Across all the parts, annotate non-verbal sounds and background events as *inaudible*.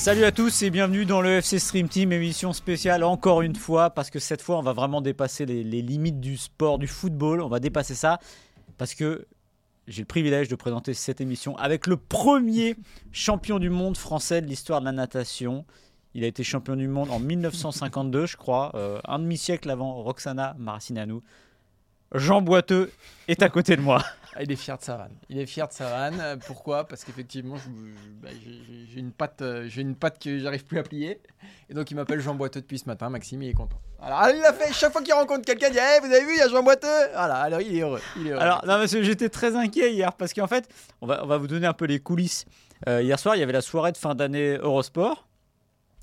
Salut à tous et bienvenue dans le FC Stream Team, émission spéciale encore une fois, parce que cette fois on va vraiment dépasser les, limites du sport, du football, on va dépasser ça, parce que j'ai le privilège de présenter cette émission avec le premier champion du monde français de l'histoire de la natation. Il a été champion du monde en 1952, je crois, euh, un demi-siècle avant Roxana Maracineanu. Jean Boiteux est à côté de moi. Ah, il est fier de sa vanne. Il est fier de sa vanne. Pourquoi? Parce qu'effectivement, bah, j'ai une patte, euh, j'ai une patte que j'arrive plus à plier. Et donc, il m'appelle Jean Boiteux depuis ce matin. Maxime, il est content. Alors, il a fait chaque fois qu'il rencontre quelqu'un, il dit Eh, Vous avez vu, il y a Jean Boiteux? Voilà, alors il est heureux. Il est heureux. Alors, non, parce que j'étais très inquiet hier, parce qu'en fait, on va, on va vous donner un peu les coulisses. Euh, hier soir, il y avait la soirée de fin d'année Eurosport,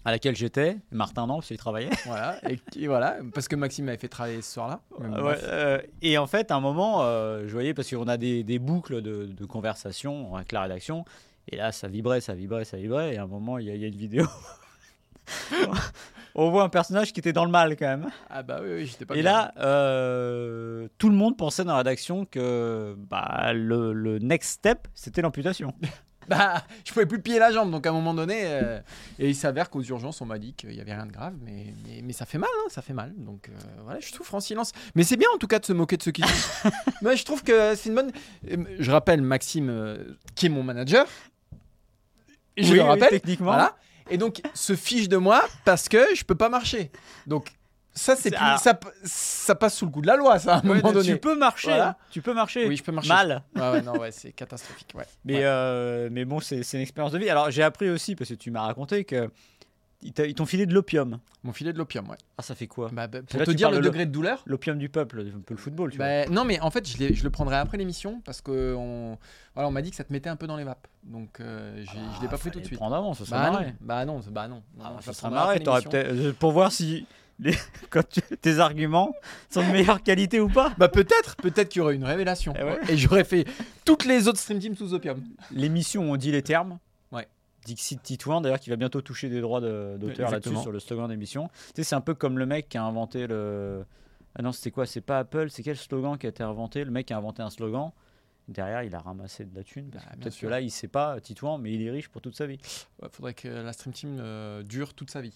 à laquelle j'étais. Martin, non, parce qu'il travaillait. *laughs* voilà, et, et voilà, parce que Maxime m'avait fait travailler ce soir-là. Ouais, euh, et en fait, à un moment, euh, je voyais, parce qu'on a des, des boucles de, de conversation avec la rédaction, et là, ça vibrait, ça vibrait, ça vibrait, et à un moment, il y, a- il y a une vidéo. *laughs* On voit un personnage qui était dans le mal quand même. Ah, bah oui, oui j'étais pas Et bien. là, euh, tout le monde pensait dans la rédaction que bah, le, le next step, c'était l'amputation. *laughs* Bah, je pouvais plus plier la jambe, donc à un moment donné, euh, et il s'avère qu'aux urgences, on m'a dit qu'il y avait rien de grave, mais, mais, mais ça fait mal, hein, ça fait mal. Donc euh, voilà, je souffre en silence. Mais c'est bien en tout cas de se moquer de ceux qui souffrent. *laughs* Moi, je trouve que c'est une bonne. euh, Je rappelle Maxime, euh, qui est mon manager. Je Oui, le oui, rappelle. techniquement. Voilà. Et donc, se fiche de moi parce que je peux pas marcher. Donc, ça, c'est C'est- plus- alors- ça, ça passe sous le coup de la loi, ça, à un Ouais, moment donné. tu peux marcher, Voilà. hein, tu peux marcher. Oui, je peux marcher. Mal. Ouais, non, ouais, c'est catastrophique. Ouais. Mais, Ouais. euh, mais bon, c'est une expérience de vie. Alors, j'ai appris aussi, parce que tu m'as raconté que ils t'ont filé de l'opium. Mon filet de l'opium, ouais. Ah, ça fait quoi? Bah, bah, pour là, te dire le de degré de douleur. L'opium du peuple, un peu le football, tu vois. Bah, non, mais en fait, je, le prendrai après l'émission parce que on, voilà, on m'a dit que ça te mettait un peu dans les vapes. Donc, euh, j'ai- je l'ai pas pris tout de suite. Prendre avant, ça serait Bah bah non, bah non. Ah, Non, je ça le serait euh, pour voir si les- *laughs* quand tu- tes arguments sont de meilleure qualité ou pas. Bah peut-être, peut-être qu'il y aurait une révélation. Eh ouais. Et j'aurais fait toutes les autres stream teams sous opium. L'émission, on dit les termes. Ouais. Dixit Titouan, d'ailleurs, qui va bientôt toucher des droits de- d'auteur là-dessus sur le slogan d'émission. Tu sais, c'est un peu comme le mec qui a inventé le. Ah non, c'était quoi C'est pas Apple, c'est quel slogan qui a été inventé? Le mec qui a inventé un slogan. Derrière, il a ramassé de la thune. parce Bah, que Peut-être que là, il sait pas, Titouan, mais il est riche pour toute sa vie. Ouais, faudrait que la stream team euh, dure toute sa vie.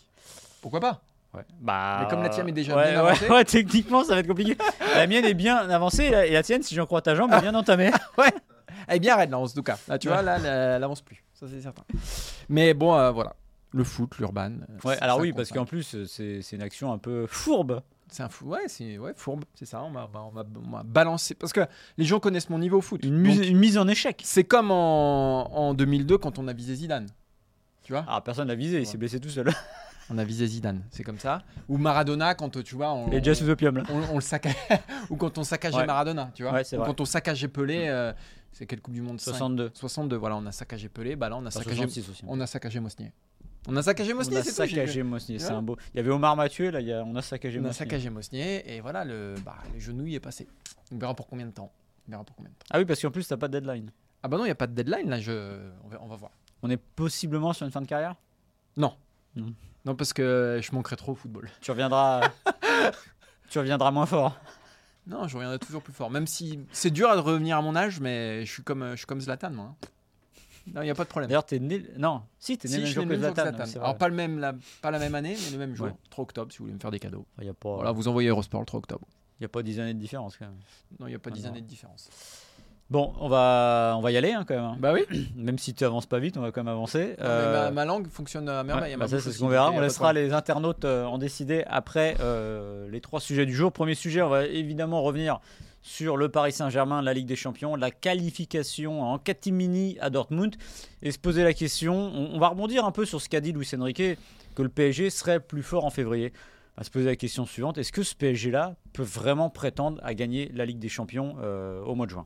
Pourquoi pas? Ouais. Bah, Mais comme la tienne est déjà ouais, bien ouais, avancée. *laughs* ouais, techniquement, ça va être compliqué. la mienne est bien avancée et la, et la tienne, si j'en crois ta jambe, est bien entamée. *laughs* Elle est bien raide là en tout cas. Là, tu Ouais. vois, là, elle, avance plus. Ça, c'est certain. Mais bon, euh, voilà. Le foot, l'urban. euh, Ouais, alors oui, parce qu'en plus, euh, c'est une action un peu fourbe. C'est un fou. Ouais, c'est ouais, fourbe. C'est ça. On m'a m'a balancé. Parce que les gens connaissent mon niveau au foot. Une, Donc, mise- une mise en échec. C'est comme en, en 2002 quand on a visé Zidane. Tu vois Ah, personne l'a visé, il s'est blessé tout seul. *laughs* On a visé Zidane, c'est comme ça. Ou Maradona quand tu vois on, sous opium là. on, on le saccage *laughs* ou quand on saccageait Ouais. Maradona, tu vois. Ouais, c'est Ou vrai. quand on saccageait Pelé, euh, c'est quelle Coupe du Monde? 5 62. 62, voilà, on a saccagé Pelé, bah là on a Enfin, saccagé 66 aussi. on a saccagé Mosnier. On a saccagé On Mosnier, a c'est saccagé Mosnier, c'est un beau. Il y avait Omar Mathieu, là, il y a... on a saccagé On a Mosnier. saccagé Mosnier et voilà le bah, le genou y est passé. On verra pour combien de temps. On verra pour combien de temps. Ah oui, parce qu'en plus, t'as pas de deadline. Ah bah non, il y a pas de deadline là, je on va, on va voir. On est possiblement sur une fin de carrière? Non. Mhm. Non parce que je manquerai trop au football. Tu reviendras. *laughs* tu reviendras moins fort. Non, je reviendrai toujours plus fort. Même si c'est dur de revenir à mon âge, mais je suis comme, je suis comme Zlatan, moi. hein. Non, il n'y a pas de problème. D'ailleurs, t'es né. Non, si, t'es né Si, le jour que Zlatan. Alors, pas, le même, la, pas la même année, mais le même jour. Ouais. 3 octobre, si vous voulez me faire des cadeaux. Il n'y a, pas... Voilà, vous envoyez Eurosport le 3 octobre. y a pas 10 années de différence quand même. Non, il n'y a pas Ah 10 non. années de différence. Bon, on va, on va y aller hein, quand même. hein. Bah oui. *clears throat* Même si tu avances pas vite, on va quand même avancer. Euh, ma, ma langue fonctionne à merveille. Ouais, bah ça, c'est ce qu'on verra. On laissera les internautes euh, en décider après euh, les trois sujets du jour. Premier sujet, on va évidemment revenir sur le Paris Saint-Germain, la Ligue des Champions, la qualification en catimini à Dortmund et se poser la question. On, va rebondir un peu sur ce qu'a dit Luis Enrique, que le PSG serait plus fort en février. À se poser la question suivante est-ce que ce PSG-là peut vraiment prétendre à gagner la Ligue des Champions euh, au mois de juin?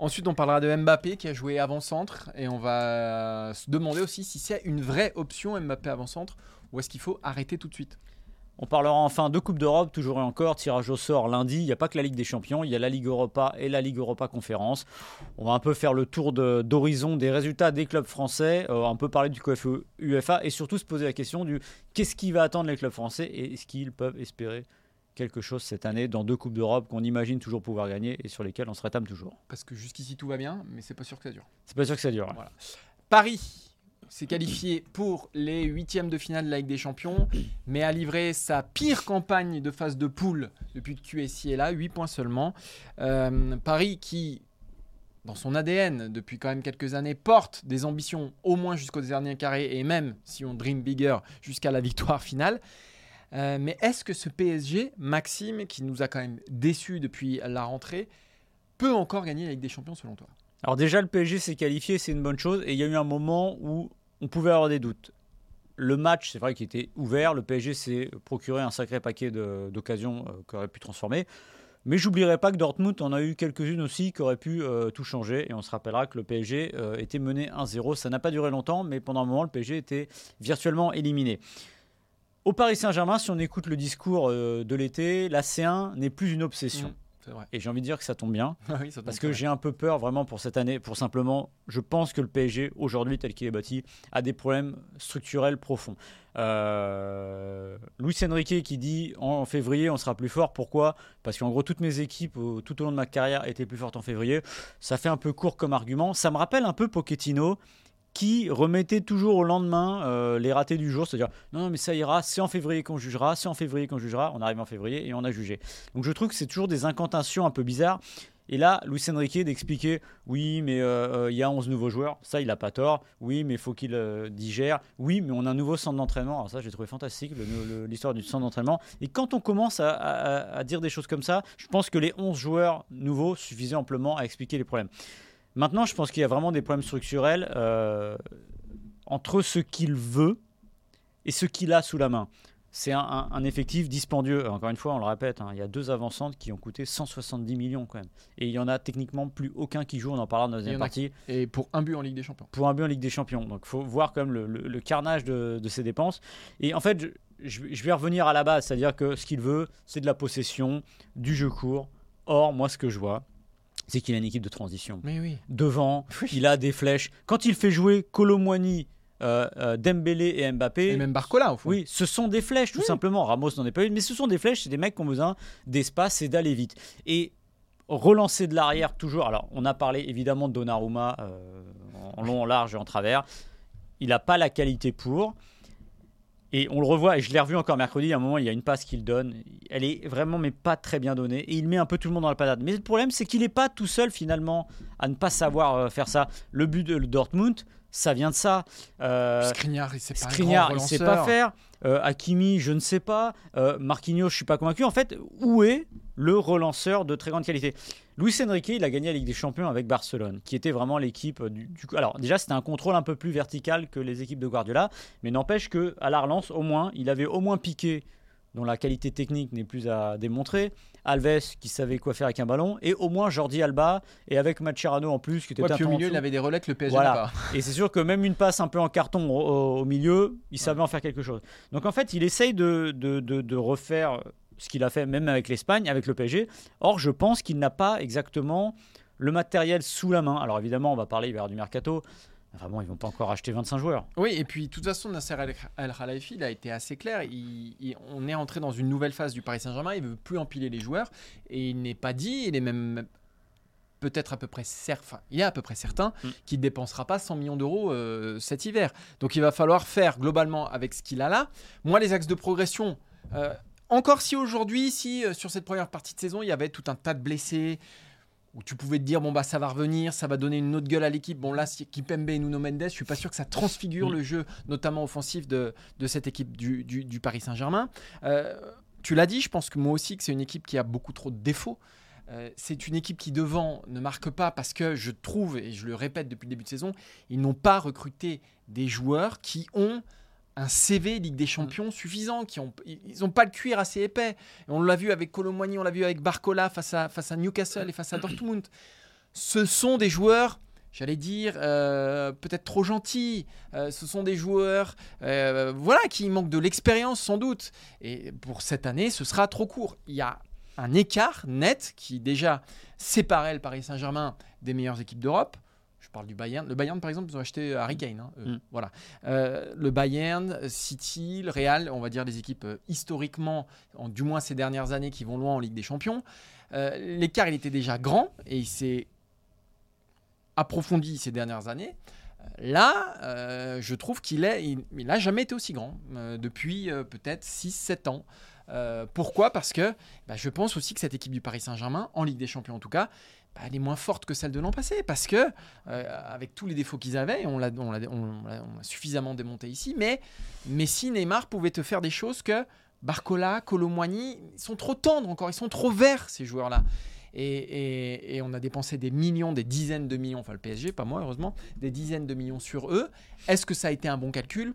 Ensuite, on parlera de Mbappé qui a joué avant-centre et on va se demander aussi si c'est une vraie option Mbappé avant-centre ou est-ce qu'il faut arrêter tout de suite? On parlera enfin de Coupe d'Europe, toujours et encore, tirage au sort lundi. Il n'y a pas que la Ligue des Champions, il y a la Ligue Europa et la Ligue Europa Conférence. On va un peu faire le tour d'horizon des résultats des clubs français, euh, un peu parler du UEFA et surtout se poser la question du qu'est-ce qui va attendre les clubs français et est-ce qu'ils peuvent espérer quelque chose cette année dans deux Coupes d'Europe qu'on imagine toujours pouvoir gagner et sur lesquelles on se rétame toujours. Parce que jusqu'ici tout va bien, mais c'est pas sûr que ça dure. C'est pas sûr que ça dure. Voilà. Paris s'est qualifié pour les huitièmes de finale de la Ligue des Champions, mais a livré sa pire campagne de phase de poule depuis que QSI est là, 8 points seulement. Euh, Paris qui, dans son ADN, depuis quand même quelques années, porte des ambitions au moins jusqu'au dernier carré et même, si on dream bigger, jusqu'à la victoire finale. Euh, mais est-ce que ce PSG, Maxime, qui nous a quand même déçus depuis la rentrée, peut encore gagner la Ligue des Champions selon toi? Alors déjà, le PSG s'est qualifié, c'est une bonne chose. Et il y a eu un moment où on pouvait avoir des doutes. Le match, c'est vrai qu'il était ouvert. Le PSG s'est procuré un sacré paquet d'occasions euh, qu'il aurait pu transformer. Mais j'oublierai pas que Dortmund en a eu quelques-unes aussi qui auraient pu euh, tout changer. Et on se rappellera que le PSG était mené 1-0. Ça n'a pas duré longtemps, mais pendant un moment, le PSG était virtuellement éliminé. Au Paris Saint-Germain, si on écoute le discours euh, de l'été, la C1 n'est plus une obsession. Mmh, et j'ai envie de dire que ça tombe bien. *laughs* Ah parce que j'ai un peu peur vraiment pour cette année, pour simplement, je pense que le PSG, aujourd'hui, tel qu'il est bâti, a des problèmes structurels profonds. Euh, Luis Enrique qui dit en février on sera plus fort. Pourquoi? Parce qu'en gros toutes mes équipes tout au long de ma carrière étaient plus fortes en février. Ça fait un peu court comme argument. Ça me rappelle un peu Pochettino qui remettait toujours au lendemain euh, les ratés du jour, c'est-à-dire non, mais ça ira, c'est en février qu'on jugera, c'est en février qu'on jugera, on arrive en février et on a jugé. Donc je trouve que c'est toujours des incantations un peu bizarres. Et là, Luis Enrique d'expliquer oui, mais euh, euh, il y a 11 nouveaux joueurs, ça il n'a pas tort, oui, mais il faut qu'il digère, oui, mais on a un nouveau centre d'entraînement, alors ça j'ai trouvé fantastique, l'histoire du centre d'entraînement. Et quand on commence à, dire des choses comme ça, je pense que les 11 joueurs nouveaux suffisaient amplement à expliquer les problèmes. Maintenant, je pense qu'il y a vraiment des problèmes structurels euh, entre ce qu'il veut et ce qu'il a sous la main. C'est un, effectif dispendieux. Encore une fois, on le répète, hein, il y a deux avancantes qui ont coûté 170 millions quand même. Et il y en a techniquement plus aucun qui joue. On en parlera dans la deuxième partie. Et pour un but en Ligue des Champions. Pour un but en Ligue des Champions. Donc il faut voir quand même le, carnage de, ces dépenses. Et en fait, je, je vais revenir à la base, c'est-à-dire que ce qu'il veut, c'est de la possession, du jeu court. Or, moi, ce que je vois, c'est qu'il a une équipe de transition. Mais oui. Devant, il a des flèches. Quand il fait jouer Colomwani, euh, euh, Dembélé et Mbappé. Et même Barcola, au fond. Oui, ce sont des flèches, tout simplement. Ramos n'en est pas une, mais ce sont des flèches, c'est des mecs qui ont besoin d'espace et d'aller vite. Et relancer de l'arrière toujours. Alors, on a parlé évidemment de Donnarumma euh, en long, en large et en travers. Il n'a pas la qualité pour. Et on le revoit, et je l'ai revu encore mercredi, à un moment, il y a une passe qu'il donne. Elle est vraiment, mais pas très bien donnée. Et il met un peu tout le monde dans la patate. Mais le problème, c'est qu'il n'est pas tout seul, finalement, à ne pas savoir euh, faire ça. Le but de Dortmund, ça vient de ça. Euh, Skriniar, il sait pas, Skriniar, il sait pas faire. Euh, Hakimi, je ne sais pas. Euh, Marquinhos, je suis pas convaincu. En fait, où est le relanceur de très grande qualité Luis Enrique, il a gagné la Ligue des Champions avec Barcelone, qui était vraiment l'équipe du, du, Alors déjà, c'était un contrôle un peu plus vertical que les équipes de Guardiola, mais n'empêche que à la relance, au moins, il avait au moins piqué dont la qualité technique n'est plus à démontrer. Alves qui savait quoi faire avec un ballon et au moins Jordi Alba et avec Macherano en plus qui était ouais, puis au milieu il avait des relais que le PSG voilà. et c'est sûr que même une passe un peu en carton au, milieu il savait en faire quelque chose donc en fait il essaye de, de, de, refaire ce qu'il a fait même avec l'Espagne avec le PSG or je pense qu'il n'a pas exactement le matériel sous la main alors évidemment on va parler vers du mercato Enfin bon, ils vont pas encore acheter 25 joueurs. Oui, et puis de toute façon, Nasser El Khalifi, il a été assez clair. on est entré dans une nouvelle phase du Paris Saint-Germain. Il veut plus empiler les joueurs. Et il n'est pas dit, il est même peut-être à peu près certain, il est à peu près certain mm. qu'il ne dépensera pas 100 millions d'euros euh, cet hiver. Donc il va falloir faire globalement avec ce qu'il a là. Moi, les axes de progression, euh, encore si aujourd'hui, si euh, sur cette première partie de saison, il y avait tout un tas de blessés, où tu pouvais te dire bon bah ça va revenir, ça va donner une autre gueule à l'équipe. Bon là, si Kipembe et Nuno Mendes, je suis pas sûr que ça transfigure mm. le jeu, notamment offensif de, de cette équipe du, du, Paris Saint-Germain. Euh, tu l'as dit, je pense que moi aussi que c'est une équipe qui a beaucoup trop de défauts. Euh, c'est une équipe qui devant ne marque pas parce que je trouve, et je le répète depuis le début de saison, ils n'ont pas recruté des joueurs qui ont un CV Ligue des Champions suffisant, qui ont, ils n'ont pas le cuir assez épais. Et on l'a vu avec Colomboigny, on l'a vu avec Barcola face à, face à Newcastle et face à Dortmund. Ce sont des joueurs j'allais dire, euh, peut-être trop gentils. Euh, ce sont des joueurs euh, voilà, qui manquent de l'expérience sans doute. Et pour cette année, ce sera trop court. Il y a un écart net qui déjà séparait le Paris Saint-Germain des meilleures équipes d'Europe. Je parle du Bayern. Le Bayern, par exemple, ils ont acheté Harry Kane. hein, eux. Mm. Voilà. le Bayern, City, le Real, on va dire les équipes historiquement, en, du moins ces dernières années, qui vont loin en Ligue des Champions. L'écart, il était déjà grand et il s'est approfondi ces dernières années. Là, euh, je trouve qu'il est, il n'a jamais été aussi grand euh, depuis euh, peut-être 6-7 ans. Euh, pourquoi? Parce que bah, je pense aussi que cette équipe du Paris Saint-Germain, en Ligue des Champions en tout cas, bah, elle est moins forte que celle de l'an passé. Parce que, euh, avec tous les défauts qu'ils avaient, on l'a suffisamment démonté ici, mais Messi, Neymar pouvaient te faire des choses que Barcola, Colomboigny, ils sont trop tendres encore, ils sont trop verts ces joueurs-là. Et, et- et on a dépensé des millions, des dizaines de millions, enfin le PSG, pas moi heureusement, des dizaines de millions sur eux. Est-ce que ça a été un bon calcul?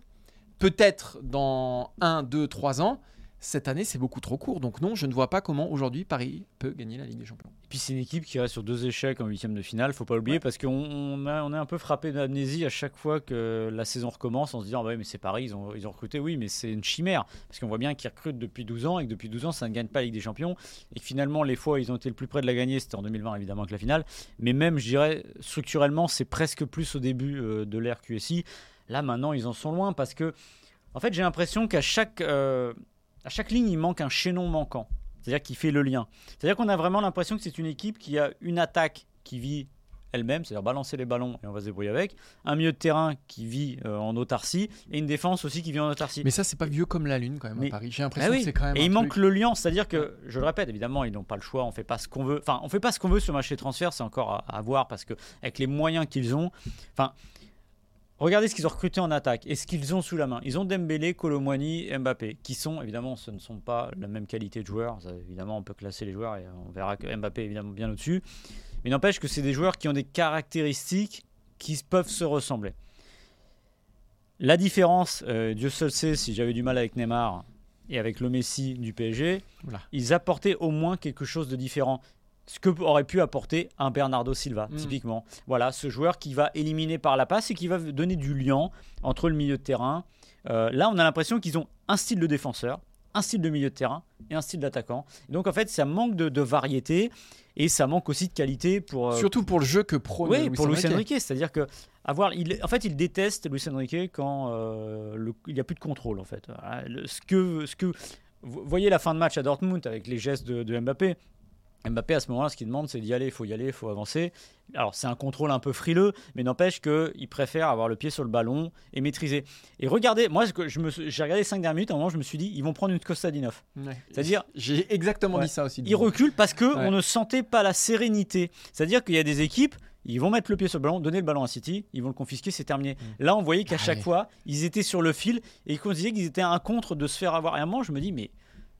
Peut-être dans 1, 2, 3 ans. Cette année, c'est beaucoup trop court. Donc non, je ne vois pas comment aujourd'hui Paris peut gagner la Ligue des Champions. Et puis c'est une équipe qui reste sur deux échecs en huitième de finale, faut pas oublier, parce qu'on on a- on est un peu frappé d'amnésie à chaque fois que la saison recommence en se disant bah oui mais c'est Paris, ils ont, ils ont recruté, oui mais c'est une chimère, parce qu'on voit bien qu'ils recrutent depuis 12 ans et que depuis 12 ans ça ne gagne pas la Ligue des Champions, et que finalement les fois où ils ont été le plus près de la gagner c'était en 2020 évidemment que la finale, mais même je dirais structurellement c'est presque plus au début euh, de l'ère QSI, là maintenant ils en sont loin parce que en fait j'ai l'impression qu'à chaque, euh, à chaque ligne il manque un chaînon manquant. C'est-à-dire qui fait le lien. C'est-à-dire qu'on a vraiment l'impression que c'est une équipe qui a une attaque qui vit elle-même, c'est-à-dire balancer les ballons et on va se débrouiller avec, un milieu de terrain qui vit euh, en autarcie et une défense aussi qui vit en autarcie. Mais ça, c'est pas vieux comme la Lune quand même Mais- à Paris. J'ai l'impression oui. que c'est quand même. Et il manque le lien, c'est-à-dire que, je le répète, évidemment, ils n'ont pas le choix, on fait pas ce qu'on veut. Enfin, on fait pas ce qu'on veut sur le marché des transferts, c'est encore à, à voir parce que avec les moyens qu'ils ont, enfin, regardez ce qu'ils ont recruté en attaque et ce qu'ils ont sous la main. Ils ont Dembélé, Colomwani, Mbappé, qui sont évidemment, ce ne sont pas la même qualité de joueurs. Ça, évidemment, on peut classer les joueurs et on verra que Mbappé est évidemment bien au-dessus. Mais n'empêche que c'est des joueurs qui ont des caractéristiques qui peuvent se ressembler. La différence, euh, Dieu seul sait si j'avais du mal avec Neymar et avec le Messi du PSG, Oula. ils apportaient au moins quelque chose de différent. Ce que aurait pu apporter un Bernardo Silva, Mm. typiquement. Voilà, ce joueur qui va éliminer par la passe et qui va donner du lien entre le milieu de terrain. Euh, là, on a l'impression qu'ils ont un style de défenseur, un style de milieu de terrain et un style d'attaquant. Donc, en fait, ça manque de, de variété et ça manque aussi de qualité pour, euh, Surtout pour le jeu que prône oui, Luis pour Luis Enrique. Enrique, c'est-à-dire que avoir, il, en fait, il déteste Luis Enrique quand euh, le- il n'y a plus de contrôle. En fait, Voilà, le- ce que, ce que, vous voyez la fin de match à Dortmund avec les gestes de, de Mbappé. Mbappé à ce moment-là, ce qu'il demande, c'est d'y aller, il faut y aller, il faut avancer. Alors c'est un contrôle un peu frileux, mais n'empêche qu'il préfère avoir le pied sur le ballon et maîtriser. Et regardez, moi, j'ai regardé les 5 dernières minutes, à un moment, je me suis dit, ils vont prendre une Kostadinov. Ouais. C'est-à-dire, J'ai exactement Ouais. dit ça aussi. ils reculent parce que Ouais. on ne sentait pas la sérénité. C'est-à-dire qu'il y a des équipes, ils vont mettre le pied sur le ballon, donner le ballon à City, ils vont le confisquer, c'est terminé. Là, on voyait qu'à chaque fois, ils étaient sur le fil et qu'on disait qu'ils étaient un contre de se faire avoir. Et à un moment, je me dis, mais,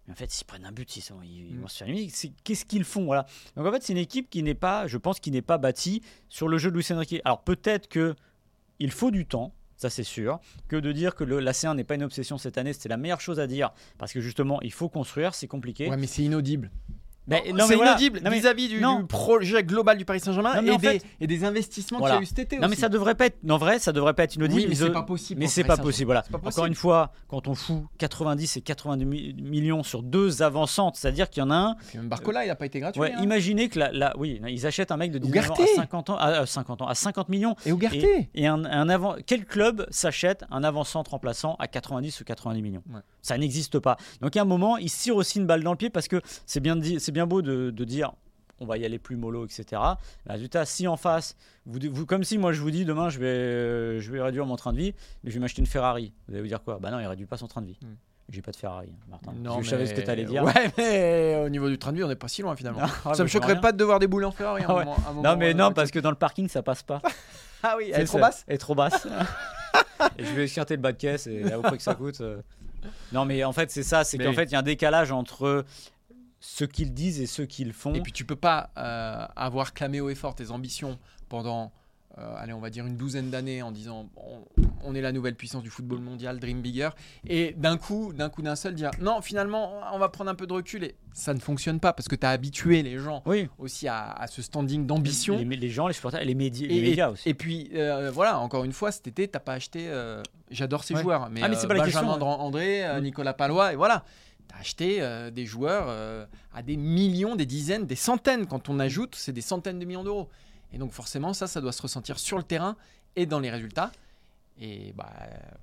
mais en fait, s'ils prennent un but, ils, sont- ils- Mm. vont se faire éliminer. Qu'est-ce qu'ils font voilà. Donc en fait, c'est une équipe qui n'est pas, je pense, qui n'est pas bâtie sur le jeu de Luis Enrique. Alors peut-être que il faut du temps. Ça c'est sûr. Que de dire que le, la C1 n'est pas une obsession cette année, c'est la meilleure chose à dire. Parce que justement, il faut construire, c'est compliqué. Ouais, mais c'est inaudible. Mais- c'est non, mais voilà. inaudible Non, mais- vis-à-vis du, non. du projet global du Paris Saint-Germain Non, mais et, en des- fait- et des investissements Voilà. qu'il y a eu cet été Non mais aussi. ça devrait pas être. En vrai, ça devrait pas être inaudible. Oui, mais c'est pas possible. Mais c'est pas possible. Voilà. Encore une fois, quand on fout 90 et 82 mi- millions sur deux avancantes, c'est-à-dire qu'il y en a un. Puis même Barcola, il n'a pas été gratuit. Ouais, hein. imaginez que la, la- oui, ils achètent un mec de 19 ans à Ugarte. 50 ans, à, à 50 ans, à 50 millions. Et Ugarte. Et, et un, un avant, quel club s'achète un avant-centre remplaçant à 90 ou 90 millions? Ouais. Ça n'existe pas. Donc à un moment, ils se tirent aussi une balle dans le pied parce que c'est bien, c'est bien beau de, de dire on va y aller plus mollo, etc. Résultat, si en face, vous, vous- comme si moi je vous dis demain je vais, euh, je vais réduire mon train de vie, mais je vais m'acheter une Ferrari. Vous allez vous dire quoi? Bah non, il réduit pas son train de vie. Hmm. J'ai pas de Ferrari, Martin. Non, je savais ce que mais- tu allais dire. Ouais, *laughs* mais au niveau du train de vie, on n'est pas si loin finalement. Ah, ça bah, me choquerait rien. pas de devoir débouler en Ferrari. Ah ouais. moment- un moment, Non mais euh, non parce que dans le parking ça passe pas. *laughs* Ah oui, elle est trop basse. Elle est trop basse. *laughs* et je vais écarter le bas de caisse et à près que ça coûte. euh. Non, mais en fait, c'est ça c'est Mais qu'en fait, il y a un décalage entre ce qu'ils disent et ce qu'ils font. Et puis tu peux pas euh, avoir clamé haut et fort tes ambitions pendant, euh, allez, on va dire une douzaine d'années en disant on, on est la nouvelle puissance du football mondial, dream bigger, et d'un coup, d'un coup d'un seul dire non, finalement, on va prendre un peu de recul et ça ne fonctionne pas parce que tu as habitué les gens oui, aussi à, à ce standing d'ambition. les, les gens, les supporters et les, médias, Et, médias et- aussi. et puis euh, voilà, encore une fois, cet été, t'as pas acheté. euh, J'adore ces Ouais. joueurs, mais, Ah, mais c'est pas la Benjamin question, Dran- André. Nicolas Palois, et voilà. T'as acheté euh, des joueurs euh, à des millions, des dizaines, des centaines. Quand on ajoute, c'est des centaines de millions d'euros. Et donc forcément, ça, ça doit se ressentir sur le terrain et dans les résultats. Et bah,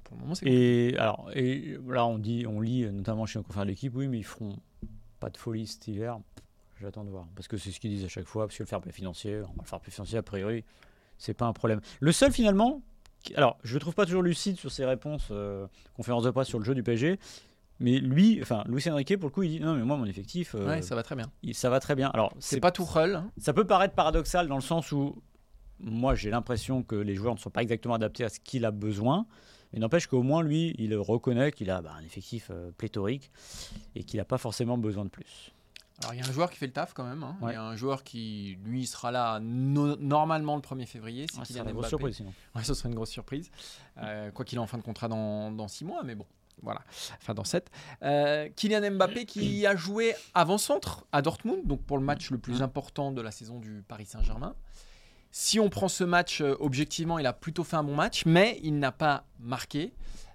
pour le moment, c'est Et alors, et là, on dit, on lit, notamment chez nos confrères de l'équipe, oui, mais ils feront pas de folie cet hiver. J'attends de voir, parce que c'est ce qu'ils disent à chaque fois, parce que le fair play financier, on va le faire plus financier a priori, c'est pas un problème. Le seul finalement, alors je le trouve pas toujours lucide sur ses réponses, euh, conférence de presse sur le jeu du PSG, mais lui, enfin Luis Enrique pour le coup, il dit non mais moi mon effectif, euh, Ouais, ça va très bien. il- ça va très bien. Alors C'est pas tout Hull. hein. ça peut paraître paradoxal dans le sens où moi j'ai l'impression que les joueurs ne sont pas exactement adaptés à ce qu'il a besoin, mais n'empêche qu'au moins lui il reconnaît qu'il a bah, un effectif euh, pléthorique et qu'il n'a pas forcément besoin de plus. Alors il y a un joueur qui fait le taf quand même. hein. Il y a un joueur qui, lui, sera là no- normalement le 1er février. C'est Ouais, une grosse surprise sinon. Ouais, ce serait une grosse surprise. Euh, quoi qu'il est en fin de contrat dans, dans six mois, mais bon, voilà. Enfin, dans 7. Kylian Mbappé qui a joué avant-centre à Dortmund, donc pour le match le plus important de la saison du Paris Saint-Germain. Si on prend ce match euh, objectivement, il a plutôt fait un bon match, mais il n'a pas marqué.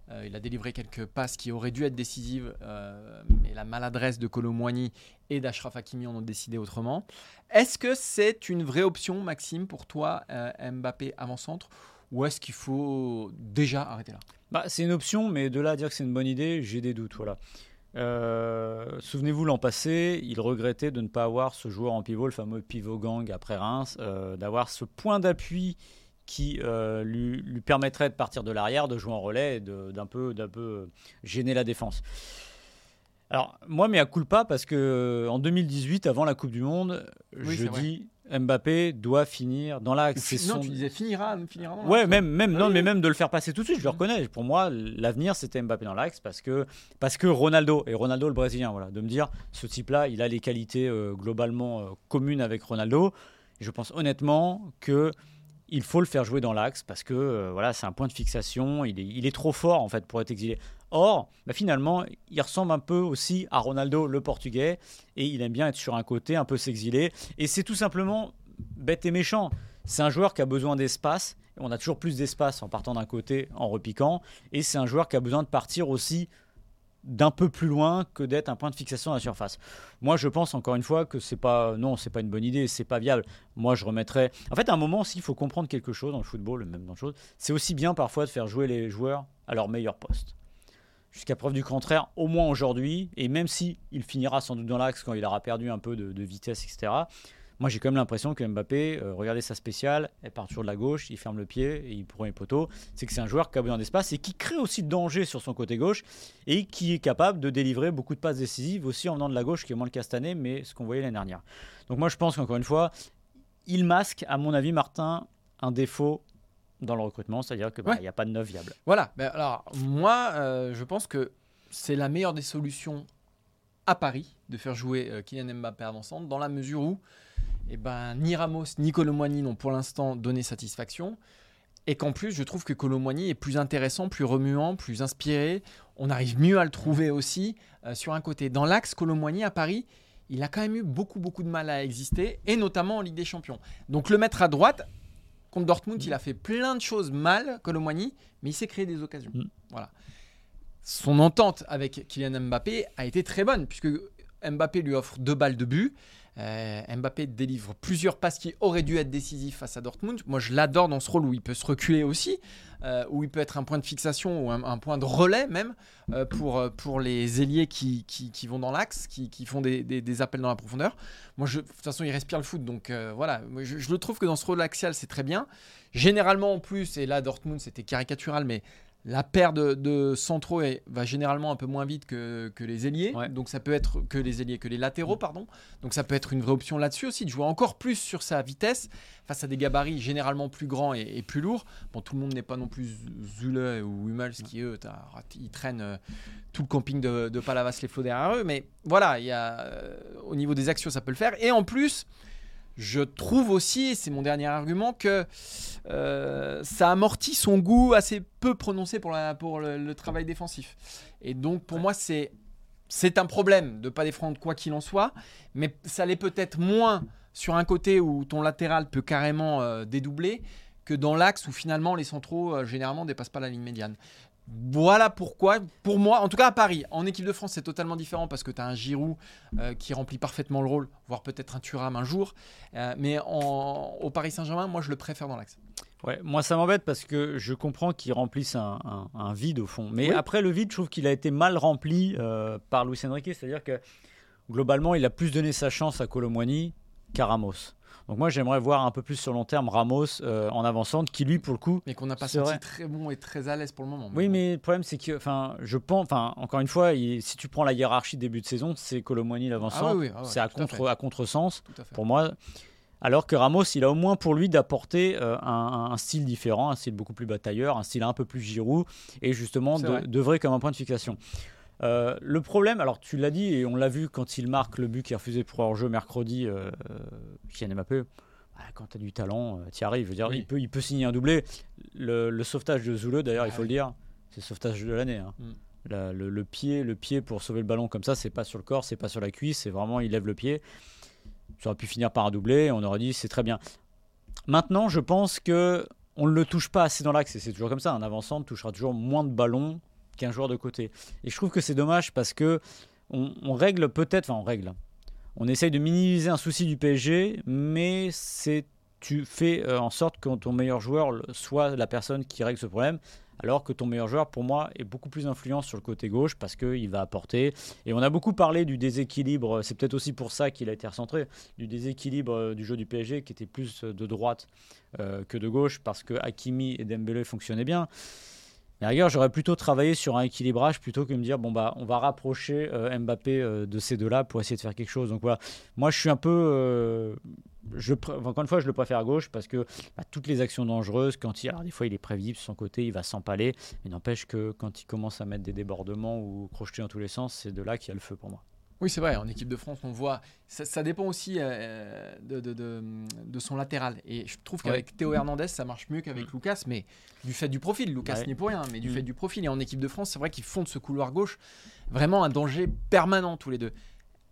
Euh, il a délivré quelques passes qui auraient dû être décisives, euh, mais la maladresse de Colomboigny et d'Ashraf Hakimi en ont décidé autrement. Est-ce que c'est une vraie option, Maxime, pour toi, euh, Mbappé avant-centre ou est-ce qu'il faut déjà arrêter là? Bah, c'est une option, mais de là à dire que c'est une bonne idée, j'ai des doutes. Voilà. Euh, Souvenez-vous, l'an passé, il regrettait de ne pas avoir ce joueur en pivot, le fameux pivot gang après Reims, euh, d'avoir ce point d'appui qui euh, lui, lui permettrait de partir de l'arrière, de jouer en relais et de- d'un peu, d'un peu gêner la défense. Alors, moi, mais à culpa, parce que en 2018, avant la Coupe du Monde, Oui, je dis Mbappé doit finir dans l'axe. Non, son- tu disais finira, finira dans Ouais, même, même, Ah non, oui. mais même de le faire passer tout de suite, je le reconnais. Pour moi, l'avenir, c'était Mbappé dans l'axe parce que, parce que Ronaldo, et Ronaldo le Brésilien, voilà, de me dire, ce type-là, il a les qualités euh, globalement euh, communes avec Ronaldo. Je pense honnêtement que il faut le faire jouer dans l'axe parce que euh, voilà, c'est un point de fixation. Il est, il est trop fort en fait pour être exilé. Or, bah, finalement, il ressemble un peu aussi à Ronaldo, le Portugais, et il aime bien être sur un côté, un peu s'exiler. Et c'est tout simplement bête et méchant. C'est un joueur qui a besoin d'espace. On a toujours plus d'espace en partant d'un côté, en repiquant. Et c'est un joueur qui a besoin de partir aussi d'un peu plus loin que d'être un point de fixation à la surface. Moi, je pense encore une fois que c'est pas non, c'est pas une bonne idée, c'est pas viable. Moi, je remettrais. En fait, à un moment, s'il faut comprendre quelque chose dans le football, même dans le chose, c'est aussi bien parfois de faire jouer les joueurs à leur meilleur poste. Jusqu'à preuve du contraire, au moins aujourd'hui, et même si il finira sans doute dans l'axe quand il aura perdu un peu de, vitesse, etc. Moi, j'ai quand même l'impression que Mbappé, euh, regardez sa spéciale, elle part toujours de la gauche, il ferme le pied et il prend les poteaux. C'est que c'est un joueur qui a besoin d'espace et qui crée aussi de danger sur son côté gauche et qui est capable de délivrer beaucoup de passes décisives aussi en venant de la gauche, qui est moins le cas cette année, mais ce qu'on voyait l'année dernière. Donc moi, je pense qu'encore une fois, il masque, à mon avis, Martin, un défaut dans le recrutement, c'est-à-dire qu'il Ouais. n'y a pas de neuf viable. Voilà. Ben alors, moi, euh, je pense que c'est la meilleure des solutions à Paris de faire jouer euh, Kylian Mbappé avant-centre, dans la mesure où eh ben, ni Ramos ni Colomboigny n'ont pour l'instant donné satisfaction. Et qu'en plus, je trouve que Colomboigny est plus intéressant, plus remuant, plus inspiré. On arrive mieux à le trouver aussi euh, sur un côté. Dans l'axe, Colomboigny à Paris, il a quand même eu beaucoup, beaucoup de mal à exister, et notamment en Ligue des Champions. Donc le mettre à droite, contre Dortmund, il a fait plein de choses mal, Colomboigny, mais il s'est créé des occasions. Mm. Voilà. Son entente avec Kylian Mbappé a été très bonne, puisque Mbappé lui offre deux balles de but. Euh, Mbappé délivre plusieurs passes qui auraient dû être décisifs face à Dortmund. Moi, je l'adore dans ce rôle où il peut se reculer aussi, euh, où il peut être un point de fixation ou un, point de relais même euh, pour, pour les ailiers qui, qui, vont dans l'axe, qui, qui font des, des- appels dans la profondeur. Moi, je, de toute façon, il respire le foot, donc voilà. Je, je le trouve que dans ce rôle axial, c'est très bien. Généralement, en plus, et là, Dortmund, c'était caricatural, mais La paire de, de centraux est- va généralement un peu moins vite que, que les ailiers. Ouais. Donc ça peut être que les ailiers, que les latéraux, pardon. Donc ça peut être une vraie option là-dessus aussi, de jouer encore plus sur sa vitesse face à des gabarits généralement plus grands et, et plus lourds. Bon, tout le monde n'est pas non plus Zule ou Hummels qui, eux, t'as- ils traînent euh, tout le camping de, de Palavas-les-Flots derrière eux. Mais voilà, il y a, euh, au niveau des actions, ça peut le faire. Et en plus, je trouve aussi, et c'est mon dernier argument, que euh, ça amortit son goût assez peu prononcé pour, la, pour le, le travail défensif. Et donc, pour moi, c'est c'est un problème de ne pas défendre quoi qu'il en soit, mais ça l'est peut-être moins sur un côté où ton latéral peut carrément euh, dédoubler que dans l'axe où finalement les centraux euh, généralement dépassent pas la ligne médiane. Voilà pourquoi, pour moi, en tout cas à Paris, en équipe de France, c'est totalement différent parce que tu as un Giroud euh, qui remplit parfaitement le rôle, voire peut-être un Thuram un jour. Euh, mais en- au Paris Saint-Germain, moi, je le préfère dans l'axe. Ouais, moi ça m'embête parce que je comprends qu'il remplisse un, un- un vide au fond. Mais Oui. après le vide, je trouve qu'il a été mal rempli euh, par Luis Enrique. C'est-à-dire que globalement, il a plus donné sa chance à Colomwani qu'à Ramos. Donc moi j'aimerais voir un peu plus sur long terme Ramos euh, en avançant, qui lui pour le coup. Mais qu'on n'a pas C'est senti très bon et très à l'aise pour le moment. Oui, bon. mais le problème c'est que, enfin, je pense, enfin, encore une fois, il- si tu prends la hiérarchie début de saison, c'est Colomwani l'avançant. Ah oui, oui, ah ouais, c'est à contre à contresens. À pour moi. Alors que Ramos, il a au moins pour lui d'apporter euh, un, un style différent, un style beaucoup plus batailleur, un style un peu plus Giroud, et justement de, vrai. comme un point de fixation. Euh, le problème, alors tu l'as dit, et on l'a vu quand il marque le but qui est refusé pour hors-jeu mercredi, euh, euh, Kylian Mbappé, bah, quand tu as du talent, tu arrives. Je veux dire, Oui. il, peut, il peut signer un doublé. Le, le sauvetage de Zoule, d'ailleurs, il Ah faut le dire, c'est le sauvetage de l'année. hein. Mm. La- le, le pied, le pied pour sauver le ballon comme ça, c'est pas sur le corps, c'est pas sur la cuisse, c'est vraiment il lève le pied. Ça aurait pu finir par un doublé, on aurait dit c'est très bien. Maintenant, je pense que on ne le touche pas assez dans l'axe, et c'est toujours comme ça. Un avançant touchera toujours moins de ballons qu'un joueur de côté. Et je trouve que c'est dommage parce que on, règle peut-être, enfin on règle. On essaye de minimiser un souci du PSG, mais c'est tu fais euh, en sorte que ton meilleur joueur soit la personne qui règle ce problème, alors que ton meilleur joueur, pour moi, est beaucoup plus influent sur le côté gauche parce qu'il va apporter. Et on a beaucoup parlé du déséquilibre, c'est peut-être aussi pour ça qu'il a été recentré, du déséquilibre euh, du jeu du PSG qui était plus euh, de droite que de gauche parce que Hakimi et Dembélé fonctionnaient bien. Mais rigueur, j'aurais plutôt travaillé sur un équilibrage plutôt que de me dire bon bah on va rapprocher euh, Mbappé euh, de ces deux-là pour essayer de faire quelque chose. Donc voilà, moi je suis un peu, euh, encore une fois, je le préfère à gauche parce que bah, toutes les actions dangereuses, quand il, alors des fois il est prévisible son côté, il va s'empaler, mais n'empêche que quand il commence à mettre des débordements ou crocheter dans tous les sens, c'est de là qu'il y a le feu pour moi. Oui, c'est vrai, en équipe de France, on voit. Ça, ça dépend aussi euh, de, de- de- de son latéral. Et je trouve qu'avec Théo Hernandez, ça marche mieux qu'avec Lucas, mais du fait du profil. Lucas Ouais. n'est pour rien, mais du Mm. fait du profil. Et en équipe de France, c'est vrai qu'ils font de ce couloir gauche vraiment un danger permanent, tous les deux.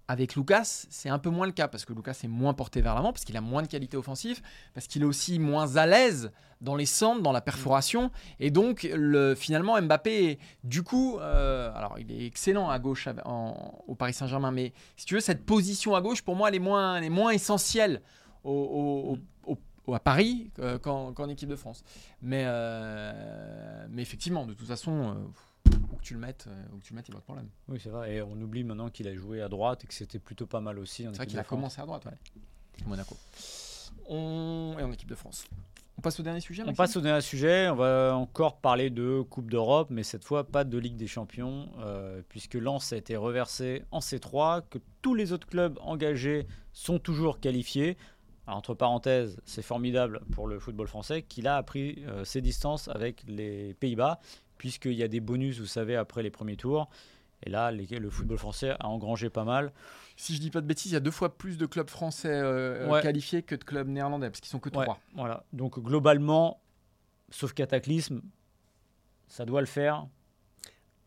Avec Lucas, c'est un peu moins le cas parce que Lucas est moins porté vers l'avant, parce qu'il a moins de qualité offensive, parce qu'il est aussi moins à l'aise dans les centres, dans la perforation. Et donc, le, finalement, Mbappé, du coup, euh, alors il est excellent à gauche au Paris Saint-Germain, mais si tu veux, cette position à gauche, pour moi, elle est moins, elle est moins essentielle à Paris euh, qu'en équipe de France. Mais, euh, mais effectivement, de toute façon, où que tu le mettes, euh, où que tu le mettes, il n'y a pas de problème. Oui, c'est vrai. Et on oublie maintenant qu'il a joué à droite et que c'était plutôt pas mal aussi. C'est vrai qu'il a commencé à droite, ouais. Monaco. On... Et en équipe de France. On passe au dernier sujet On passe au dernier sujet. On va encore parler de Coupe d'Europe, mais cette fois pas de Ligue des Champions, euh, puisque Lens a été reversé en C3, que tous les autres clubs engagés sont toujours qualifiés. Alors, entre parenthèses, c'est formidable pour le football français qu'il a appris euh, ses distances avec les Pays-Bas, puisqu'il y a des bonus, vous savez, après les premiers tours. Et là, les- le football français a engrangé pas mal. Si je dis pas de bêtises, il y a deux fois plus de clubs français euh, Ouais. qualifiés que de clubs néerlandais, parce qu'ils sont que Ouais, trois. voilà. Donc globalement, sauf cataclysme, ça doit le faire.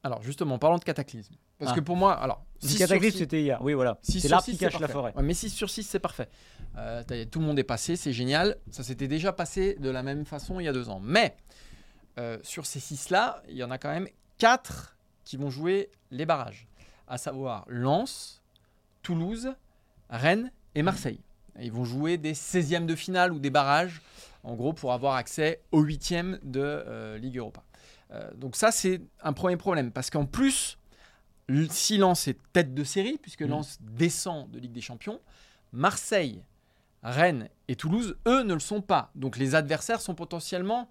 Alors justement, parlons de cataclysme. Parce Ah. que pour moi, alors, sur cataclysme, c'était hier. Oui, voilà. C'est l'arbre qui cache la forêt. Ouais, mais 6 sur 6, c'est parfait. Euh, tout le monde est passé, c'est génial. Ça s'était déjà passé de la même façon il y a deux ans. Mais euh, sur ces 6-là, il y en a quand même 4 qui vont jouer les barrages. À savoir Lens, Toulouse, Rennes et Marseille. Ils vont jouer des 16e de finale ou des barrages, en gros, pour avoir accès aux 8e de euh, Ligue Europa. Euh, donc ça, c'est un premier problème. Parce qu'en plus, si Lens est tête de série, puisque Mhm. Lens descend de Ligue des Champions, Marseille, Rennes et Toulouse, eux, ne le sont pas. Donc les adversaires sont potentiellement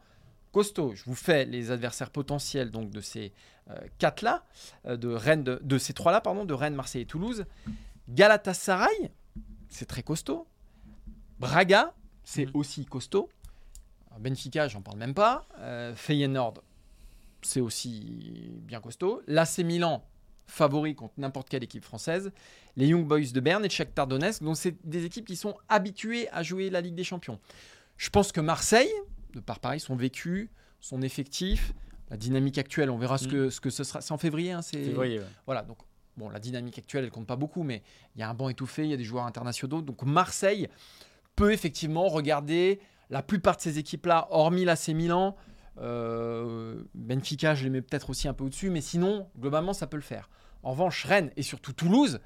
costaud. Je vous fais les adversaires potentiels donc de ces euh, quatre là, euh, de Rennes, de, de ces trois là, pardon, de Rennes, Marseille et Toulouse. Galatasaray, c'est très costaud. Braga, c'est Mhm. aussi costaud. Alors, Benfica, j'en parle même pas. Euh, Feyenoord, c'est aussi bien costaud. L'AC Milan, favori contre n'importe quelle équipe française. Les Young Boys de Berne et Shakhtar Donetsk. Donc c'est des équipes qui sont habituées à jouer la Ligue des Champions. Je pense que Marseille, de par Paris, son vécu, son effectif, la dynamique actuelle, on verra ce Mm. que, ce que ce sera. C'est en février, hein, c'est Février, ouais. voilà, donc bon, la dynamique actuelle, elle compte pas beaucoup, mais il y a un banc étouffé, il y a des joueurs internationaux. Donc Marseille peut effectivement regarder la plupart de ces équipes-là, hormis l'AC Milan. euh, Benfica, je les mets peut-être aussi un peu au-dessus, mais sinon, globalement, ça peut le faire. En revanche, Rennes et surtout Toulouse,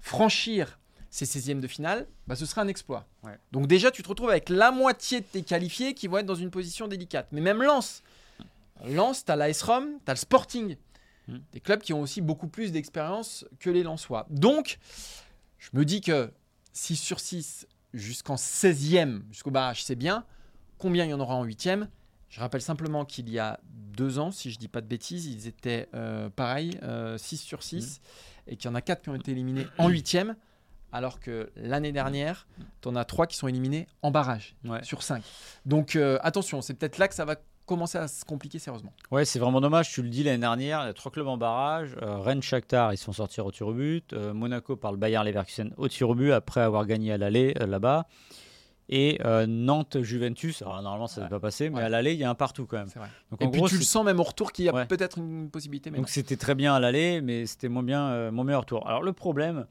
franchir ces 16e de finale, bah, ce serait un exploit. Ouais. Donc déjà, tu te retrouves avec la moitié de tes qualifiés qui vont être dans une position délicate. Mais même Lens, Lens, tu as l'AS Rome, tu as le Sporting. Mm. Des clubs qui ont aussi beaucoup plus d'expérience que les Lensois. Donc, je me dis que 6 sur 6 jusqu'en 16e, jusqu'au barrage, c'est bien. Combien il y en aura en 8e Je rappelle simplement qu'il y a deux ans, si je dis pas de bêtises, ils étaient euh, pareil, 6 sur 6, et qu'il y en a 4 qui ont été éliminés en 8e, alors que l'année dernière, tu en as 3 qui sont éliminés en barrage, Ouais. sur 5. Donc euh, attention, c'est peut-être là que ça va commencer à se compliquer sérieusement. Ouais, c'est vraiment dommage. Tu le dis l'année dernière, il y a trois clubs en barrage. Euh, Rennes, Shakhtar, ils se font sortir au tir au but. Euh, Monaco par le Bayern Leverkusen au tir au but après avoir gagné à l'aller là-bas. Et Nantes, Juventus. Alors normalement, ça ne Ouais. va pas passer, mais Ouais. à l'aller, il y a un partout quand même. Vrai. Donc Et puis tu le sens même au retour qu'il y a peut-être une possibilité. Mais donc c'était très bien à l'aller, mais c'était moins bien mon meilleur tour. Alors le problème,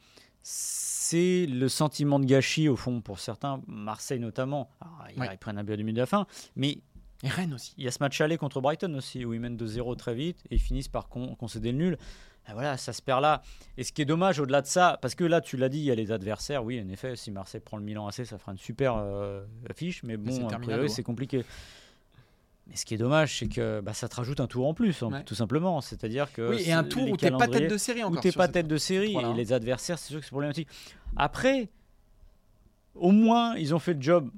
c'est le sentiment de gâchis au fond pour certains, Marseille notamment. Alors, ils, Ouais. ils prennent un but à de la fin, mais Et Rennes aussi. il y a ce match aller contre Brighton aussi, où ils mènent 2-0 très vite et ils finissent par con- concéder le nul. Et voilà, ça se perd là. Et ce qui est dommage au-delà de ça, parce que là, tu l'as dit, il y a les adversaires. Oui, en effet, si Marseille prend le Milan AC, ça fera une super euh, affiche. Mais c'est bon, priori, hein. c'est compliqué. Mais ce qui est dommage, c'est que bah, ça te rajoute un tour en plus, hein, Ouais. tout simplement. C'est-à-dire que Oui, et un tour où t'es pas tête de série où encore. t'es sur pas tête de série Voilà. et les adversaires, c'est sûr que c'est problématique. Après, au moins, ils ont fait le job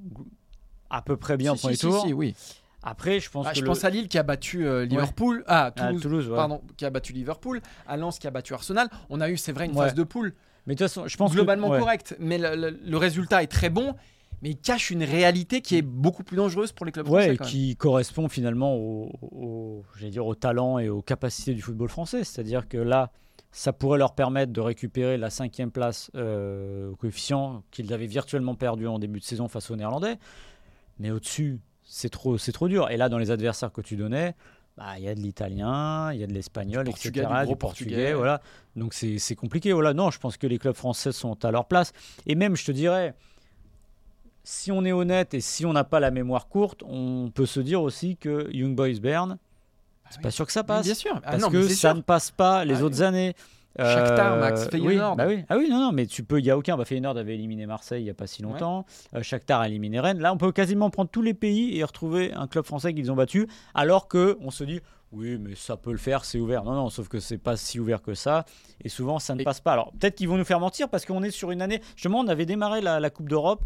à peu près bien Si, au premier si, oui. Après, je pense Ah, que je le- pense à Lille qui a battu euh, Liverpool. Ah, à Toulouse. Toulouse, ouais. Pardon, qui a battu Liverpool, à Lens qui a battu Arsenal. On a eu, c'est vrai, une Ouais. phase de poule Mais de toute façon, je pense que- globalement ouais. correcte, mais le, le- le résultat est très bon, mais il cache une réalité qui est beaucoup plus dangereuse pour les clubs Ouais, français. quand même. qui correspond finalement au, au- dire, au talent et aux capacités du football français. C'est-à-dire que là, ça pourrait leur permettre de récupérer la cinquième place euh, au coefficient qu'ils avaient virtuellement perdu en début de saison face aux Néerlandais. Mais au-dessus, c'est trop, trop dur. Et là, dans les adversaires que tu donnais, bah, il y a de l'italien, il y a de l'espagnol, etc. du gros du portugais, portugais. voilà. Donc c'est c'est compliqué. Voilà. Non, je pense que les clubs français sont à leur place. Et même, je te dirais, si on est honnête et si on n'a pas la mémoire courte, on peut se dire aussi que Young Boys Bern, c'est oui. pas sûr que ça Mais passe. Bien sûr. Ah parce non, mais que ça sûr. ne passe pas les Ah autres oui. années. Euh, Shakhtar, Max, oui, Feyenoord. bah oui. Ah oui, non, non, mais tu peux, il y a aucun. Bah, Feyenoord avait éliminé Marseille il y a pas si longtemps. Euh, Shakhtar a éliminé Rennes. Là, on peut quasiment prendre tous les pays et retrouver un club français qu'ils ont battu, alors que on se dit, oui, mais ça peut le faire, c'est ouvert. Non, non, sauf que c'est pas si ouvert que ça. Et souvent, ça ne Et- passe pas. Alors, peut-être qu'ils vont nous faire mentir parce qu'on est sur une année. Justement, on avait démarré la, la Coupe d'Europe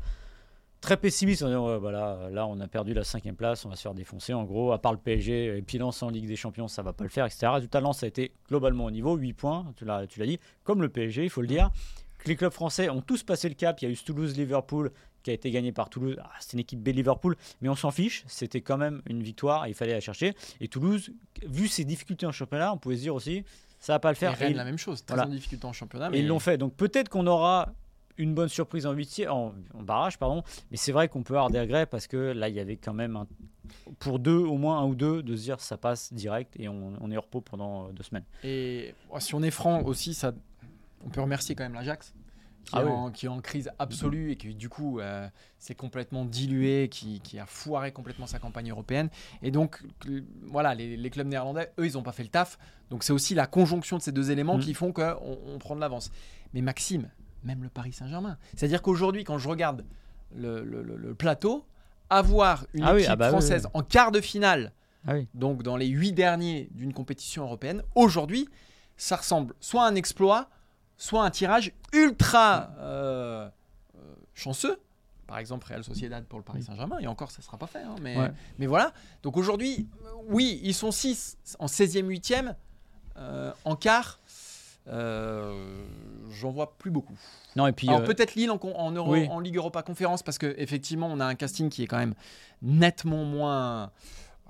très pessimiste en disant ouais, voilà, là on a perdu la cinquième place, on va se faire défoncer en gros, à part le PSG, et puis Lens en Ligue des Champions, ça va pas le faire, etc. Résultat, Lens a été globalement au niveau, 8 points, tu l'as, dit, comme le PSG, il faut le dire. Les clubs français ont tous passé le cap, il y a eu ce Toulouse-Liverpool qui a été gagné par Toulouse, Ah, c'est une équipe B Liverpool, mais on s'en fiche, c'était quand même une victoire, et il fallait la chercher. Et Toulouse, vu ses difficultés en championnat, on pouvait se dire aussi, ça va pas le Et faire. Rennes, Et- la même chose. Très voilà. en difficulté en championnat. et Mais ils l'ont fait. Donc peut-être qu'on aura une bonne surprise en, en, en barrage, pardon. Mais c'est vrai qu'on peut avoir des regrets parce que là, il y avait quand même un- pour deux, au moins un ou deux, de se dire ça passe direct et on, on est au repos pendant euh, deux semaines. Et si on est franc aussi, ça, on peut remercier quand même l'Ajax. Qui, Ah est oui. en, qui est en crise absolue et qui du coup euh, s'est complètement dilué, qui, qui a foiré complètement sa campagne européenne. Et donc voilà, les, les clubs néerlandais, eux, ils n'ont pas fait le taf. Donc c'est aussi la conjonction de ces deux éléments Mm. qui font qu'on on prend de l'avance. Mais Maxime, même le Paris Saint-Germain. C'est-à-dire qu'aujourd'hui, quand je regarde le, le- le- le plateau, avoir une Ah oui, équipe ah bah française oui. en quart de finale Ah donc dans les huit derniers d'une compétition européenne, aujourd'hui, ça ressemble soit à un exploit, soit à un tirage ultra euh, euh, chanceux, par exemple Real Sociedad pour le Paris Saint-Germain, et encore ça sera pas fait. hein, mais, Ouais. mais voilà. Donc aujourd'hui, oui, ils sont 6 en 16e, 8e. euh, en quart, j'en vois plus beaucoup. Non, et puis. Alors euh, peut-être Lille en, en, Euro- oui. en Ligue Europa Conférence parce que effectivement on a un casting qui est quand même nettement moins,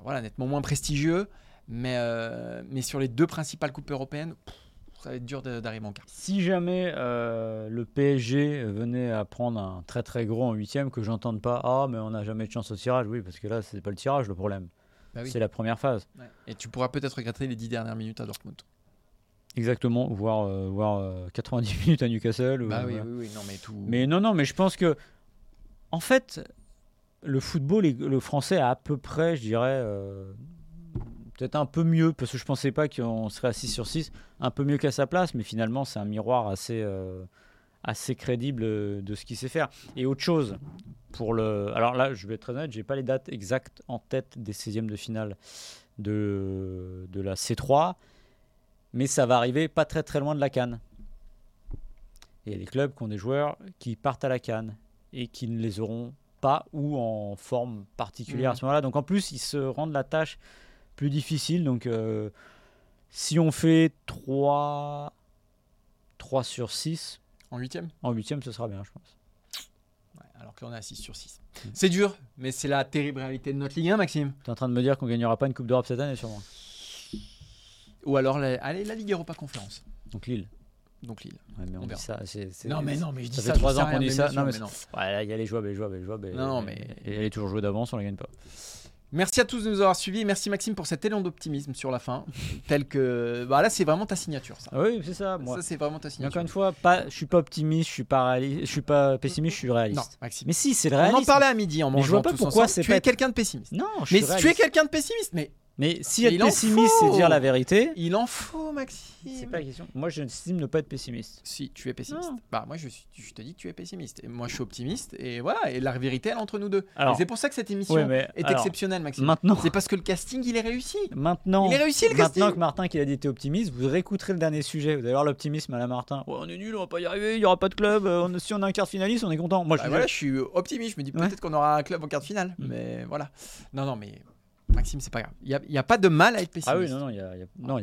voilà, nettement moins prestigieux. Mais, euh, mais sur les deux principales coupes européennes, pff, ça va être dur d'arriver en quart. Si jamais euh, le PSG venait à prendre un très très gros en huitième, que j'entende pas, ah mais on n'a jamais de chance au tirage, oui, parce que là c'est pas le tirage le problème, Bah oui. c'est la première phase. Ouais. Et tu pourras peut-être regretter les dix dernières minutes à Dortmund. Exactement, voire, euh, voire euh, 90 *laughs* minutes à Newcastle. Bah oui, voilà. oui, oui, non mais tout. Mais non, non, mais je pense que, en fait, le football, le français a à peu près, je dirais, euh, peut-être un peu mieux, parce que je pensais pas qu'on serait à 6 sur 6, un peu mieux qu'à sa place, mais finalement, c'est un miroir assez, euh, assez crédible euh, de ce qu'il sait faire. Et autre chose, pour le. Alors là, je vais être très honnête, j'ai pas les dates exactes en tête des 16e de finale de, de la C3, mais ça va arriver pas très très loin de la Cannes. Et il y a des clubs qui ont des joueurs qui partent à la Cannes et qui ne les auront pas ou en forme particulière à Mhm. ce moment-là. Donc en plus, ils se rendent la tâche plus difficile. Donc euh, si on fait 3, 3 sur 6, En huitième? en huitième, ce sera bien, je pense. Ouais, Alors que là on est à 6 sur 6. C'est dur, mais c'est la terrible réalité de notre Ligue 1, Maxime. Tu es en train de me dire qu'on gagnera pas une Coupe d'Europe cette année, sûrement. Ou alors la, allez, la Ligue Europa Conférence. Donc Lille. Donc Lille. Ouais, mais on, On dit ça. c'est- Non mais non, mais je dis ça ça. fait trois ans qu'on dit ça. Non, mais mais non. Ouais, il y a les jouables, les jouables, les jouables. et- Non, mais- Et elle est toujours jouée d'avance, on la gagne pas. Merci à tous de nous avoir suivis. Merci Maxime pour cet élan d'optimisme sur la fin. tel que. Bah là, c'est vraiment ta signature, ça. Oui, c'est ça. Moi. Ça, c'est vraiment ta Mais signature. encore une fois, pas, je suis pas optimiste, je suis pas réaliste, je suis pas pessimiste, je suis Non, réaliste. Maxime. Mais si, c'est le On réalisme. en parlait à midi en Mais je mangeant vois pas tous pourquoi c'est Tu pas es quelqu'un de pessimiste. Non, je Mais suis si tu es réaliste. quelqu'un de pessimiste, mais Mais si être pessimiste, c'est dire la vérité, il en faut, Maxime. c'est pas la question. Moi, j'estime ne pas être pessimiste. Si tu es pessimiste. Non. Bah moi je, suis, je te dis que tu es pessimiste. Et moi je suis optimiste. Et voilà. Et la vérité elle est entre nous deux. Alors- et c'est pour ça que cette émission Ouais, mais est alors, exceptionnelle, Maxime. Maintenant, C'est parce que le casting il est réussi. maintenant, Il est réussi, le maintenant casting. que Martin qui a dit t'es optimiste, vous réécouterez le dernier sujet. Vous allez voir l'optimisme à la Martin. Ouais, on est nul, on va pas y arriver, il y aura pas de club. euh, on- si on a un quart finaliste, on est content. Moi, je Bah suis voilà, je suis optimiste. Je me dis Ouais. peut-être qu'on aura un club en quart de finale. Mm. Mais voilà. Non, non, mais Maxime, c'est pas grave. Il n'y a, il y a pas de mal à être pessimiste. Ah oui, non, non, il y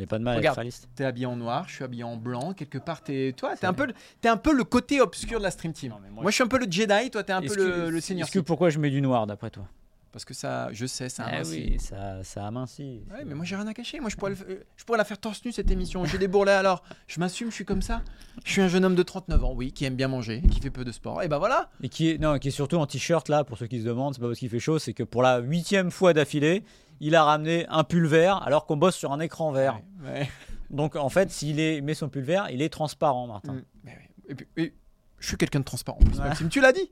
a, pas de mal à être. T'es habillé en noir, je suis habillé en blanc. Quelque part, t'es, toi, t'es un, peu, le- t'es un peu le côté obscur de la Stream Team. Non, moi, je suis un peu le Jedi, toi, t'es un peu le, le Seigneur. Est-ce que pourquoi je mets du noir d'après toi? Parce que ça, je sais, ça Ah amincit. oui, ça, ça amincit. Ouais, mais moi j'ai rien à cacher. Moi je pourrais, le- euh, je pourrais la faire torse nu cette émission. J'ai des bourrelets alors. Je m'assume, je suis comme ça. Je suis un jeune homme de 39 ans, oui, qui aime bien manger, qui fait peu de sport. Et ben voilà. Et qui est, non, qui est surtout en t-shirt là, pour ceux qui se demandent, c'est pas parce qu'il fait chaud, c'est que pour la huitième fois d'affilée, il a ramené un pull vert alors qu'on bosse sur un écran vert. Ouais, ouais. Donc en fait, s'il met son pull vert, il est transparent, Martin. Mm. Mais oui. Et puis, et je suis quelqu'un de transparent. Ouais. Maxime, tu l'as dit.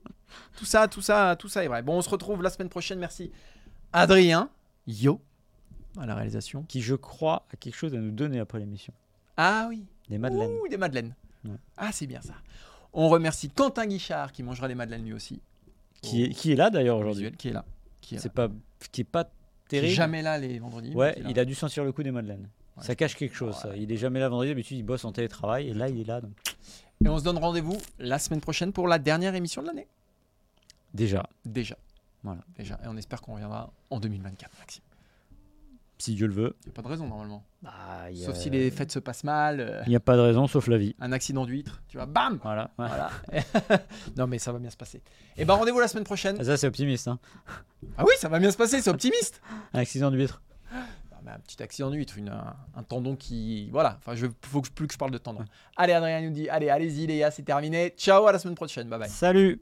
Tout ça, tout ça, tout ça est vrai. Bon, on se retrouve la semaine prochaine. Merci, Adrien. Yo, à la réalisation. Qui, je crois, a quelque chose à nous donner après l'émission. Ah oui. Des madeleines. Ouh, des madeleines. Ouais. Ah, c'est bien ça. On remercie Quentin Guichard qui mangera les madeleines lui aussi. Qui, est, qui est là d'ailleurs Au aujourd'hui. qui est là. Qui est, là. Pas, qui est pas Qui est terrible. jamais là les vendredis. mais Ouais, il a dû sentir le coup des madeleines. Ouais, Ça cache quelque chose. ça. Il est jamais là vendredi, d'habitude il bosse en télétravail et là il est là. donc. Et on se donne rendez-vous la semaine prochaine pour la dernière émission de l'année. Déjà, Déjà. Voilà. Déjà. Et on espère qu'on reviendra en 2024, Maxime. si Dieu le veut. Il n'y a pas de raison normalement. Bah, il y a- Sauf si les fêtes se passent mal, euh, Il n'y a pas de raison sauf la vie. un accident d'huître, tu vois, bam Voilà. ouais. Voilà. *laughs* non mais ça va bien se passer. Et ben rendez-vous la semaine prochaine. Ah, Ça c'est optimiste. Hein. Ah oui, ça va bien se passer, c'est optimiste. Un accident d'huître. Ah, un petit accident d'huître, une, un, tendon qui... Voilà, enfin, je faut que, plus que je parle de tendon. Allez, Adrien nous dit, allez, allez-y Léa, c'est terminé. Ciao, à la semaine prochaine, bye bye. Salut